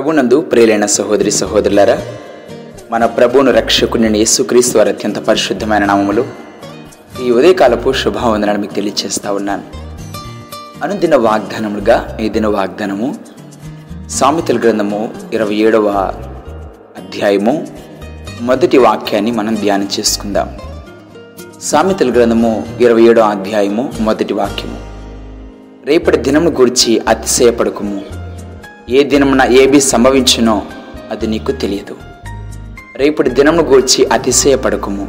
ప్రభునందు ప్రియులైన సహోదరి సహోదరులారా మన ప్రభువును రక్షకుని యేసుక్రీస్తు వారి అత్యంత పరిశుద్ధమైన నామములు ఈ ఉదయకాలపు శుభావందనాన్ని మీకు తెలియజేస్తా ఉన్నాను. అనుదిన వాగ్దానములుగా ఈ దిన వాగ్దానము సామెతల గ్రంథము ఇరవై ఏడవ అధ్యాయము మొదటి వాక్యాన్ని మనం ధ్యానం చేసుకుందాం. సామెతల గ్రంథము ఇరవై ఏడవ అధ్యాయము మొదటి వాక్యము. రేపటి దినమును గురించి అతిశయపడకుము. ఏ దినమున ఏవి సంభవించునో అది నీకు తెలియదు. రేపటి దినమును గూర్చి అతిశయపడకము.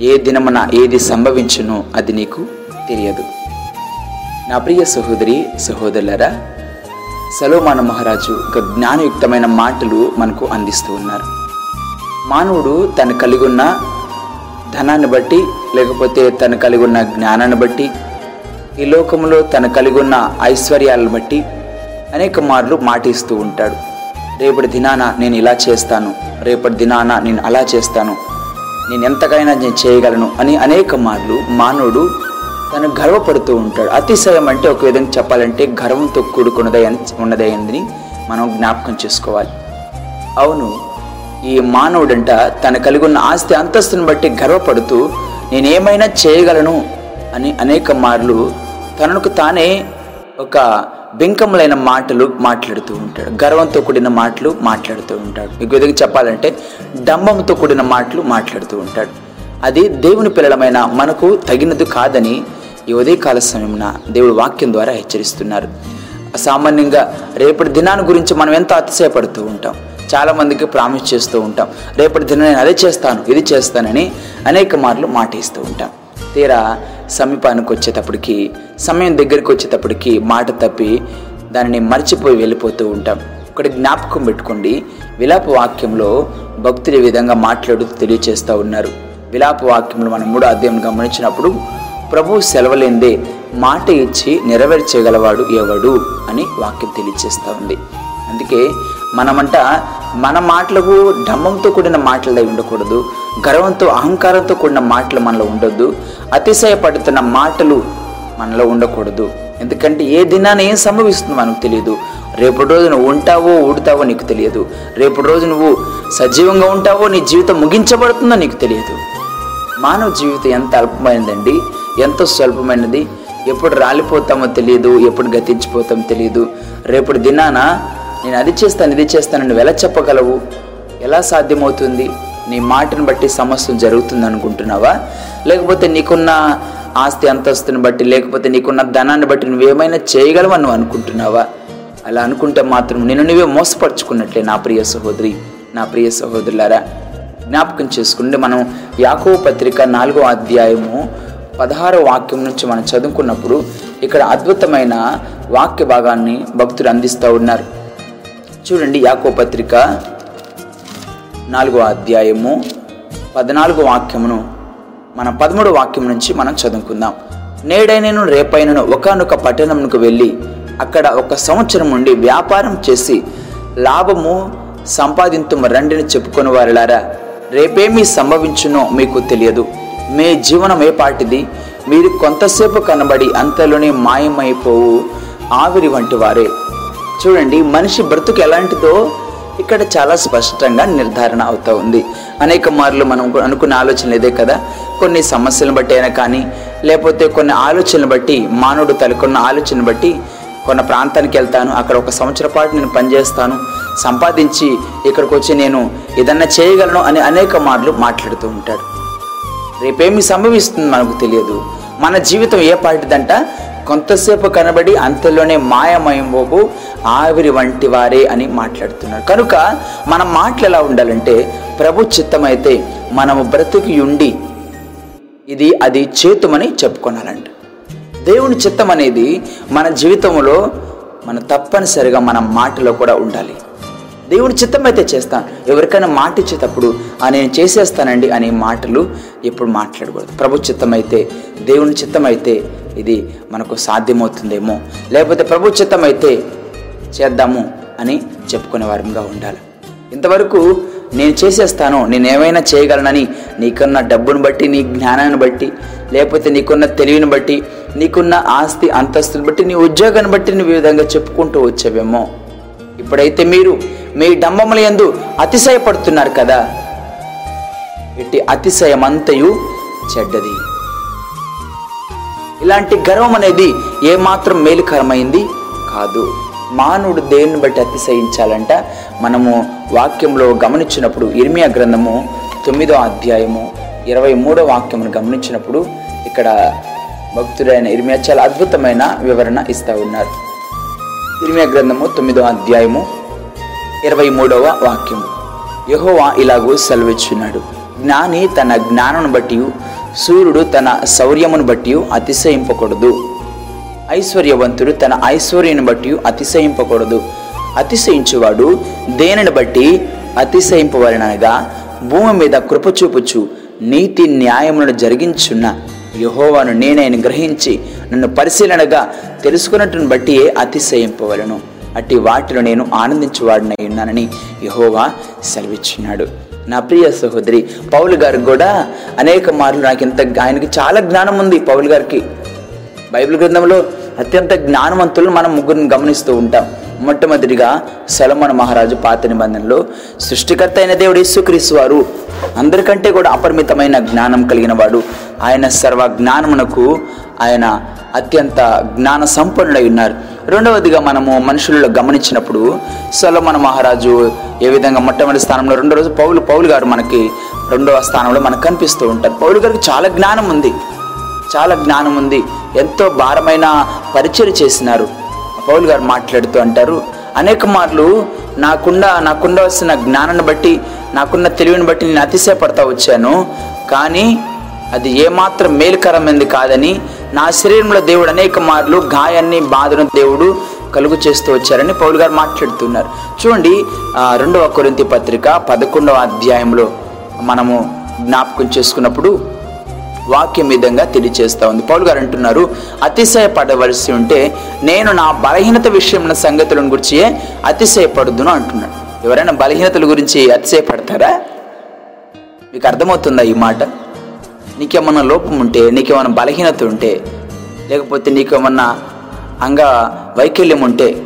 ఏ దినమున ఏది సంభవించునో అది నీకు తెలియదు. నా ప్రియ సహోదరి సహోదరులరా సలోమాన మహారాజు ఒక జ్ఞానయుక్తమైన మాటలు మనకు అందిస్తూ ఉన్నారు. మానవుడు తను కలిగి ఉన్న ధనాన్ని బట్టి లేకపోతే తను కలిగి ఉన్న జ్ఞానాన్ని బట్టి ఈ లోకంలో తను కలిగి ఉన్న ఐశ్వర్యాలను బట్టి అనేక మార్లు మాటిస్తూ ఉంటాడు. రేపటి దినాన నేను ఇలా చేస్తాను. రేపటి దినాన నేను అలా చేస్తాను. నేను ఎంతకైనా నేను చేయగలను అని అనేక మార్లు మానవుడు తను గర్వపడుతూ ఉంటాడు. అతిశయం అంటే ఒక విధంగా చెప్పాలంటే గర్వంతో కూడుకున్నదై ఉన్నదైందని మనం జ్ఞాపకం చేసుకోవాలి. అవును ఈ మానవుడంట తన కలిగి ఉన్న ఆస్తి అంతస్తుని బట్టి గర్వపడుతూ నేనేమైనా చేయగలను అని అనేక మార్లు తనకు తానే ఒక బింకములైన మాటలు మాట్లాడుతూ ఉంటాడు. గర్వంతో కూడిన మాటలు మాట్లాడుతూ ఉంటాడు. మీకు విధంగా చెప్పాలంటే డంబంతో కూడిన మాటలు మాట్లాడుతూ ఉంటాడు. అది దేవుని పిల్లలమైన మనకు తగినది కాదని ఈ ఉదయకాల సమయమున దేవుడు వాక్యం ద్వారా హెచ్చరిస్తున్నారు. సామాన్యంగా రేపటి దినాన్ని గురించి మనం ఎంత అతిశయపడుతూ ఉంటాం? చాలామందికి ప్రామిస్ చేస్తూ ఉంటాం. రేపటి దినం నేను అదే చేస్తాను ఇది చేస్తానని అనేక మార్లు మాట ఇస్తూ ఉంటాం. తీరా సమీపానికి వచ్చేటప్పటికి సమయం దగ్గరికి వచ్చేటప్పటికి మాట తప్పి దానిని మర్చిపోయి వెళ్ళిపోతూ ఉంటాం. ఇక్కడ జ్ఞాపకం పెట్టుకోండి. విలాప వాక్యంలో భక్తులు ఈ విధంగా మాట్లాడుతూ తెలియచేస్తూ ఉన్నారు. విలాప వాక్యంలో మనం మూడో అధ్యాయం గమనించినప్పుడు ప్రభు సెలవులేందే మాట ఇచ్చి నెరవేర్చగలవాడు ఎవడు? అని వాక్యం తెలియచేస్తూ ఉంది. అందుకే మనమంట మన మాటలకు ఢమ్మంతో కూడిన మాటలై ఉండకూడదు గర్వంతో అహంకారంతో కూడిన మాటలు మనలో ఉండొద్దు అతిశయపడుతున్న మాటలు మనలో ఉండకూడదు. ఎందుకంటే ఏ దినాన ఏం సంభవిస్తుందో మనకు తెలియదు. రేపటి రోజు నువ్వు ఉంటావో ఊడతావో నీకు తెలియదు. రేపటి రోజు నువ్వు సజీవంగా ఉంటావో నీ జీవితం ముగించబడుతుందో నీకు తెలియదు. మానవ జీవితం ఎంత అల్పమైనదండి? ఎంతో స్వల్పమైనది? ఎప్పుడు రాలిపోతామో తెలియదు ఎప్పుడు గతించిపోతామో తెలియదు. రేపటి దినాన నేను అది చేస్తాను ఇది చేస్తాను నువ్వు ఎలా చెప్పగలవు? ఎలా సాధ్యమవుతుంది? నీ మాటను బట్టి సమస్య జరుగుతుంది అనుకుంటున్నావా? లేకపోతే నీకున్న ఆస్తి అంతస్తుని బట్టి లేకపోతే నీకున్న ధనాన్ని బట్టి నువ్వేమైనా చేయగలవని నువ్వు అనుకుంటున్నావా? అలా అనుకుంటే మాత్రం నేను నువ్వే మోసపరుచుకున్నట్లే నా ప్రియ సహోదరి నా ప్రియ సహోదరులారా. జ్ఞాపకం చేసుకుంటే మనం యాకో పత్రిక నాలుగో అధ్యాయము పదహారో వాక్యం నుంచి మనం చదువుకున్నప్పుడు ఇక్కడ అద్భుతమైన వాక్య భాగాన్ని భక్తులు అందిస్తూ ఉన్నారు. చూడండి యాకో పత్రిక నాలుగో అధ్యాయము పద్నాలుగు వాక్యమును. మన పదమూడు వాక్యం నుంచి మనం చదువుకుందాం. నేడైనను రేపైనను ఒకనొక పట్టణంకు వెళ్ళి అక్కడ ఒక సంవత్సరం నుండి వ్యాపారం చేసి లాభము సంపాదింతు రండిని చెప్పుకొని వారిలారా రేపేమీ సంభవించునో మీకు తెలియదు. మీ జీవనం ఏ పాటిది మీరు కొంతసేపు కనబడి అంతలోనే మాయమైపోవు. ఆవిరి వంటి వారే. చూడండి మనిషి బ్రతుకు ఎలాంటిదో ఇక్కడ చాలా స్పష్టంగా నిర్ధారణ అవుతూ ఉంది. అనేక మార్లు మనం అనుకున్న ఆలోచనలు ఇదే కదా? కొన్ని సమస్యలను బట్టి అయినా కానీ లేకపోతే కొన్ని ఆలోచనలు బట్టి మానవుడు తలకున్న ఆలోచన బట్టి కొన్ని ప్రాంతానికి వెళ్తాను అక్కడ ఒక సంవత్సర పాటు నేను పనిచేస్తాను సంపాదించి ఇక్కడికి వచ్చి నేను ఏదన్నా చేయగలను అని అనేక మార్లు మాట్లాడుతూ ఉంటాడు. రేపేమి సంభవిస్తుంది మనకు తెలియదు. మన జీవితం ఏ పాటిదంట కొంతసేపు కనబడి అంతలోనే మాయమయంబోబు ఆవిరి వంటి వారే అని మాట్లాడుతున్నారు. కనుక మన మాటలు ఎలా ఉండాలంటే ప్రభు చిత్తమైతే మనము బ్రతికి ఉండి ఇది అది చేతుమని చెప్పుకోనాలంట. దేవుని చిత్తం అనేది మన జీవితంలో మన తప్పనిసరిగా మన మాటలో కూడా ఉండాలి. దేవుని చిత్తం అయితే చేస్తాను ఎవరికైనా మాట ఇచ్చేటప్పుడు ఆ నేను చేసేస్తానండి అనే మాటలు ఎప్పుడు మాట్లాడకూడదు. ప్రభు చిత్తం అయితే దేవుని చిత్తం అయితే ఇది మనకు సాధ్యమవుతుందేమో. లేకపోతే ప్రభు చిత్తమైతే అయితే చేద్దాము అని చెప్పుకునే వారంగా ఉండాలి. ఇంతవరకు నేను చేసేస్తాను నేను ఏమైనా చేయగలనని నీకున్న డబ్బును బట్టి నీ జ్ఞానాన్ని బట్టి లేకపోతే నీకున్న తెలివిని బట్టి నీకున్న ఆస్తి అంతస్తుని బట్టి నీ ఉద్యోగాన్ని బట్టి నువ్వు విధంగా చెప్పుకుంటూ వచ్చావేమో. ఇప్పుడైతే మీరు మీ డంబముల యందు అతిశయపడుతున్నారు కదా. ఇట్టి అతిశయమంతయు చెడ్డది. ఇలాంటి గర్వం అనేది ఏమాత్రం మేలుకరమైంది కాదు. మానవుడు దేన్ని బట్టి అతిశయించాలంట. మనము వాక్యంలో గమనించినప్పుడు ఇర్మియా గ్రంథము తొమ్మిదో అధ్యాయము ఇరవై మూడో వాక్యమును గమనించినప్పుడు ఇక్కడ భక్తుడైన ఇర్మియా చాలా అద్భుతమైన వివరణ ఇస్తూ ఉన్నారు. ఇర్మియా గ్రంథము తొమ్మిదో అధ్యాయము ఇరవై మూడవ వాక్యం యహోవా ఇలాగూ సెలవిచ్చున్నాడు జ్ఞాని తన జ్ఞానం బట్టి సూర్యుడు తన శౌర్యమును బట్టి అతిశయింపకూడదు. ఐశ్వర్యవంతుడు తన ఐశ్వర్యను బట్టి అతిశయింపకూడదు. అతిశయించువాడు దేనిని బట్టి? అతిశయింపవలనగా భూమి మీద కృప చూపుచు నీతి న్యాయములను జరిగించున్న యహోవాను నేనైన గ్రహించి నన్ను పరిశీలనగా తెలుసుకున్నట్టును బట్టి అతిశయింపవలను. అట్టి వాటిలో నేను ఆనందించువాడినై ఉన్నానని యహోవా సెలవిచ్చున్నాడు నా ప్రియ సహోదరి పౌలు గారికి కూడా అనేక మార్లు నాకు ఇంత ఆయనకి చాలా జ్ఞానం ఉంది పౌలు గారికి. బైబిల్ గ్రంథంలో అత్యంత జ్ఞానవంతులను మనం ముగ్గురిని గమనిస్తూ ఉంటాం. మొట్టమొదటిగా సొలమన మహారాజు పాత నిబంధనలో సృష్టికర్త అయిన దేవుడు యేసుక్రీస్తు వారు అందరికంటే కూడా అపరిమితమైన జ్ఞానం కలిగిన వాడు ఆయన సర్వ జ్ఞానమునకు ఆయన అత్యంత జ్ఞాన సంపన్నుడై ఉన్నారు. రెండవదిగా మనము మనుషులలో గమనించినప్పుడు సొలమన మహారాజు ఏ విధంగా మొట్టమొదటి స్థానంలో రెండో రోజు పౌలు పౌలు గారు మనకి రెండవ స్థానంలో మనకు కనిపిస్తూ ఉంటారు. పౌలు గారికి చాలా జ్ఞానం ఉంది. చాలా జ్ఞానం ఉంది. ఎంతో భారమైన పరిచయం చేసినారు. పౌలు గారు మాట్లాడుతూ అంటారు అనేక మార్లు నాకుండా నాకుండవలసిన జ్ఞానాన్ని బట్టి నాకున్న తెలివిని బట్టి నేను అతిశయపడతా వచ్చాను. కానీ అది ఏమాత్రం మేలుకరమైంది కాదని నా శరీరంలో దేవుడు అనేక మార్లు గాయాన్ని బాధను దేవుడు కలుగు చేస్తూ వచ్చారని పౌలు గారు మాట్లాడుతున్నారు. చూడండి రెండవ కొరింతి పత్రిక పదకొండవ అధ్యాయంలో మనము జ్ఞాపకం చేసుకున్నప్పుడు వాక్యం విధంగా తెలియచేస్తూ ఉంది. పౌలు గారు అంటున్నారు అతిశయపడవలసి ఉంటే నేను నా బలహీనత విషయమైన సంగతులను గురించి అతిశయపడుదును అంటున్నాడు. ఎవరైనా బలహీనతల గురించి అతిశయపడతారా? మీకు అర్థమవుతుందా ఈ మాట? నీకేమన్నా లోపం ఉంటే నీకేమన్నా బలహీనత ఉంటే లేకపోతే నీకేమన్నా అంగ వైకల్యం ఉంటే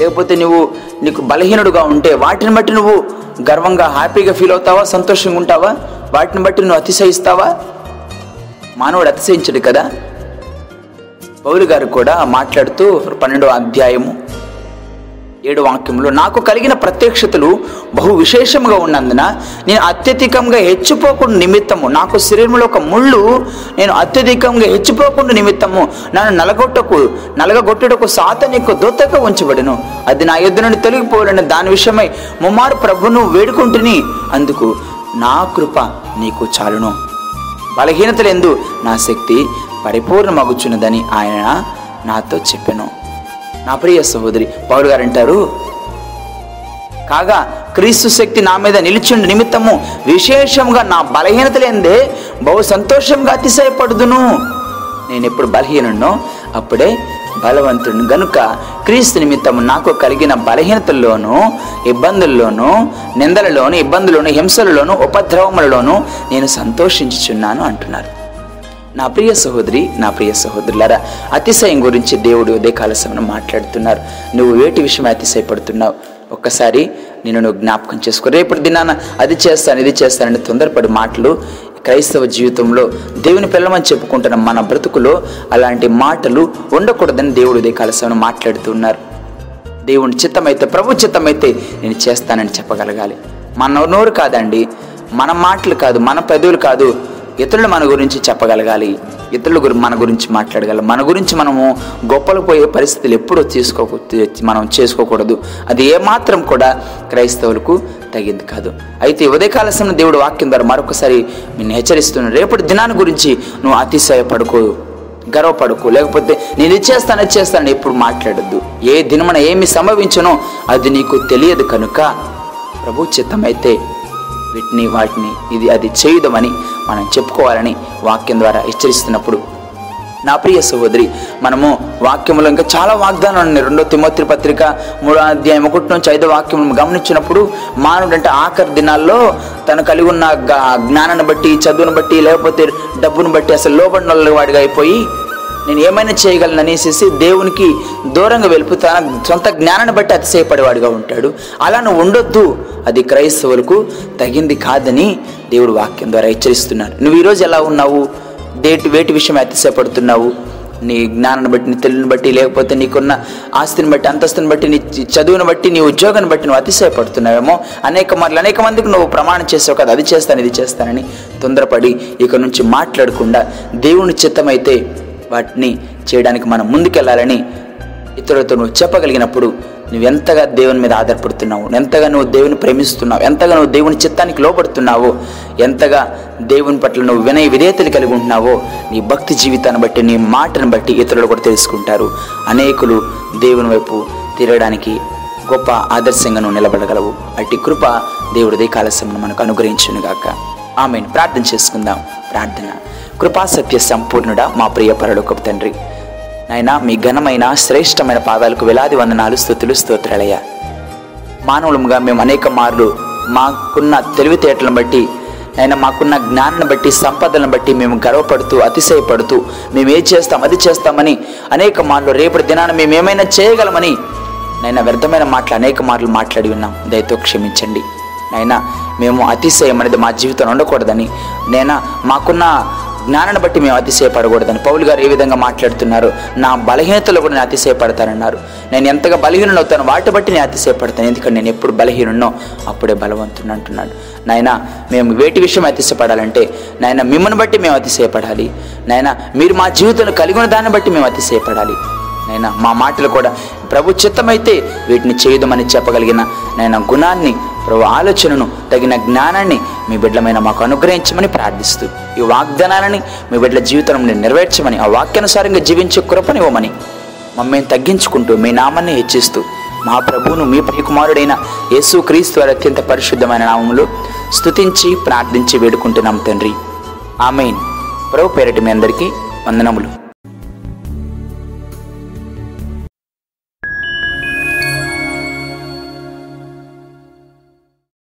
లేకపోతే నువ్వు నీకు బలహీనుడుగా ఉంటే వాటిని బట్టి నువ్వు గర్వంగా హ్యాపీగా ఫీల్ అవుతావా? సంతోషంగా ఉంటావా? వాటిని బట్టి నువ్వు అతిశయిస్తావా? మానవుడు అతిశయించడు కదా? పౌలు గారు కూడా మాట్లాడుతూ పన్నెండో అధ్యాయము ఏడు వాక్యంలో నాకు కలిగిన ప్రత్యక్షతలు బహు విశేషంగా ఉన్నందున నేను అత్యధికంగా హెచ్చిపోకుండా నిమిత్తము. నాకు శరీరంలో ఒక ముళ్ళు నేను అత్యధికంగా హెచ్చిపోకుండా నిమిత్తము. నన్ను నలగొట్టకు నలగొట్టుటకు సాతనికు దూతగా ఉంచబడను. అది నా ఎద్దు నుండి తొలగిపోవాలని దాని విషయమై ముమ్మారు ప్రభును వేడుకుంటుని. అందుకు నా కృప నీకు చాలును. బలహీనతలెందు నా శక్తి పరిపూర్ణమగుచున్నదని ఆయన నాతో చెప్పాను. నా ప్రియ సహోదరి పౌరు గారు అంటారు కాగా క్రీస్తు శక్తి నా మీద నిలిచిండు నిమిత్తము విశేషంగా నా బలహీనతలేందే బహు సంతోషంగా అతిశయపడుదును. నేను ఎప్పుడు బలహీనున్నో అప్పుడే బలవంతుడిని. గనుక క్రీస్తు నిమిత్తము నాకు కలిగిన బలహీనతల్లోనూ ఇబ్బందుల్లోనూ నిందలలోను ఇబ్బందుల్లోను హింసలలోను ఉపద్రవములలోనూ నేను సంతోషించుచున్నాను అంటున్నారు. నా ప్రియ సహోదరి నా ప్రియ సహోదరులారా అతిశయం గురించి దేవుడు ఉదయకాల సమయం మాట్లాడుతున్నారు. నువ్వు వేటి విషయం అతిశయపడుతున్నావు? ఒక్కసారి నేను నువ్వు జ్ఞాపకం చేసుకో. రేపటి దినాన అది చేస్తాను ఇది చేస్తానని తొందరపడి మాటలు క్రైస్తవ జీవితంలో దేవుని పిల్లమని చెప్పుకుంటున్న మన బ్రతుకులో అలాంటి మాటలు ఉండకూడదని దేవుడు ఉదయకాల సమయం మాట్లాడుతున్నారు. దేవుని చిత్తమైతే ప్రభు చిత్తమైతే నేను చేస్తానని చెప్పగలగాలి. మన నోరు కాదండి మన మాటలు కాదు మన పెదవులు కాదు ఇతరులు మన గురించి చెప్పగలగాలి. ఇతరుల గురి మన గురించి మాట్లాడగలం మన గురించి మనము గొప్పలు పోయే పరిస్థితులు ఎప్పుడూ తీసుకో మనం చేసుకోకూడదు. అది ఏమాత్రం కూడా క్రైస్తవులకు తగింది కాదు. అయితే ఉదయకాల సమయం దేవుడు వాక్యం ద్వారా మరొకసారి నేను హెచ్చరిస్తున్నాను రేపటి దినాన్ని గురించి నువ్వు అతిశయపడుకో గర్వపడుకో లేకపోతే నేను ఇచ్చేస్తాను ఇచ్చేస్తాను ఎప్పుడు మాట్లాడద్దు. ఏ దినమున ఏమి సంభవించనో అది నీకు తెలియదు కనుక ప్రభు చిత్తమైతే వీటిని వాటిని ఇది అది చేయదమని మనం చెప్పుకోవాలని వాక్యం ద్వారా హెచ్చరిస్తున్నప్పుడు. నా ప్రియ సహోదరి మనము వాక్యములో ఇంకా చాలా వాగ్దానాలు ఉన్నాయి. రెండో తిమోత్రి పత్రిక మూడో అధ్యాయం ఒకటి నుంచి ఐదో వాక్యం గమనించినప్పుడు మానవుడు అంటే ఆఖరి దినాల్లో తను కలిగి ఉన్న గ- జ్ఞానాన్ని బట్టి చదువును బట్టి లేకపోతే డబ్బును బట్టి అసలు లోబడిన వాడిగా అయిపోయి నేను ఏమైనా చేయగలను అనేసి దేవునికి దూరంగా వెళ్ళిపో తన సొంత జ్ఞానాన్ని బట్టి అతిశయపడేవాడిగా ఉంటాడు. అలా నువ్వు ఉండొద్దు. అది క్రైస్తవులకు తగింది కాదని దేవుడు వాక్యం ద్వారా హెచ్చరిస్తున్నాడు. నువ్వు ఈరోజు ఎలా ఉన్నావు? దేటి వేటి విషయం అతిశయపడుతున్నావు? నీ జ్ఞానాన్ని బట్టి నీ తెలివిని బట్టి లేకపోతే నీకున్న ఆస్తిని బట్టి అంతస్తుని బట్టి నీ చదువుని బట్టి నీ ఉద్యోగాన్ని బట్టి నువ్వు అతిశయపడుతున్నావేమో? అనేక మార్లు అనేక మందికి నువ్వు ప్రమాణం చేసావు కదా అది చేస్తాను ఇది చేస్తానని తొందరపడి ఇక నుంచి మాట్లాడకుండా దేవుని చిత్తమైతే వాటిని చేయడానికి మనం ముందుకెళ్ళాలని ఇతరులతో నువ్వు చెప్పగలిగినప్పుడు నువ్వు ఎంతగా దేవుని మీద ఆధారపడుతున్నావు ఎంతగా నువ్వు దేవుని ప్రేమిస్తున్నావు ఎంతగా నువ్వు దేవుని చిత్తానికి లోపడుతున్నావో ఎంతగా దేవుని పట్ల నువ్వు వినయ విధేయతలు కలిగి ఉంటున్నావో నీ భక్తి జీవితాన్ని బట్టి నీ మాటను బట్టి ఇతరులు కూడా తెలుసుకుంటారు. అనేకులు దేవుని వైపు తిరగడానికి గొప్ప ఆదర్శంగా నువ్వు నిలబడగలవు. అట్టి కృప దేవుడిదే కాలశ్రమను మనకు అనుగ్రహించునుగాక. ఆమెను. ప్రార్థన చేసుకుందాం. ప్రార్థన. కృపాసత్య సంపూర్ణుడా మా ప్రియ పరలోకపు తండ్రి. నాయనా మీ ఘనమైన శ్రేష్టమైన పాదాలకు వేలాది వందనాలు స్థుతులు స్తోత్రాలయ్యా. మానవులముగా మేము అనేక మార్లు మాకున్న తెలివితేటలను బట్టి అయినా మాకున్న జ్ఞానాన్ని బట్టి సంపదలను బట్టి మేము గర్వపడుతూ అతిశయపడుతూ మేము ఏది చేస్తాం అది చేస్తామని అనేక మార్లు రేపటి దినాన మేము ఏమైనా చేయగలమని నైనా వ్యర్థమైన మాటలు అనేక మార్లు మాట్లాడి ఉన్నాం. దయతో క్షమించండి. నైనా మేము అతిశయం అనేది మా జీవితంలో ఉండకూడదని నేనా మాకున్న జ్ఞానాన్ని బట్టి మేము అతిశయపడకూడదని పౌలు గారు ఏ విధంగా మాట్లాడుతున్నారు? నా బలహీనతలో కూడా నేను అతిశయపడతానన్నారు. నేను ఎంతగా బలహీనుడు అవుతాను వాటి బట్టి నేను అతిశయపడతాను. ఎందుకంటే నేను ఎప్పుడు బలహీనున్నో అప్పుడే బలవంతుని అంటున్నాడు. నాయన మేము వేటి విషయం అతిశయపడాలంటే నాయన మిమ్మల్ని బట్టి మేము అతిశయపడాలి. నాయన మీరు మా జీవితంలో కలిగి ఉన్న దాన్ని బట్టి మేము అతిశయపడాలి. నైనా మా మాటలు కూడా ప్రభు చిత్తమైతే వీటిని చేయదమని చెప్పగలిగిన నైనా గుణాన్ని ప్రభు ఆలోచనను తగిన జ్ఞానాన్ని మీ బిడ్డలమైన మాకు అనుగ్రహించమని ప్రార్థిస్తూ ఈ వాగ్దానాలని మీ బిడ్డల జీవితంలో నెరవేర్చమని ఆ వాక్యానుసారంగా జీవించే కృపనివ్వమని మమ్మల్ని తగ్గించుకుంటూ మీ నామాన్ని హెచ్చిస్తూ మా ప్రభువును మీ ప్రియకుమారుడైన యేసు క్రీస్తు వారి అత్యంత పరిశుద్ధమైన నామములు స్తుతించి ప్రార్థించి వేడుకుంటున్నాం తండ్రి. ఆమెన్. ప్రభు పేరటి మీ అందరికీ వందనములు.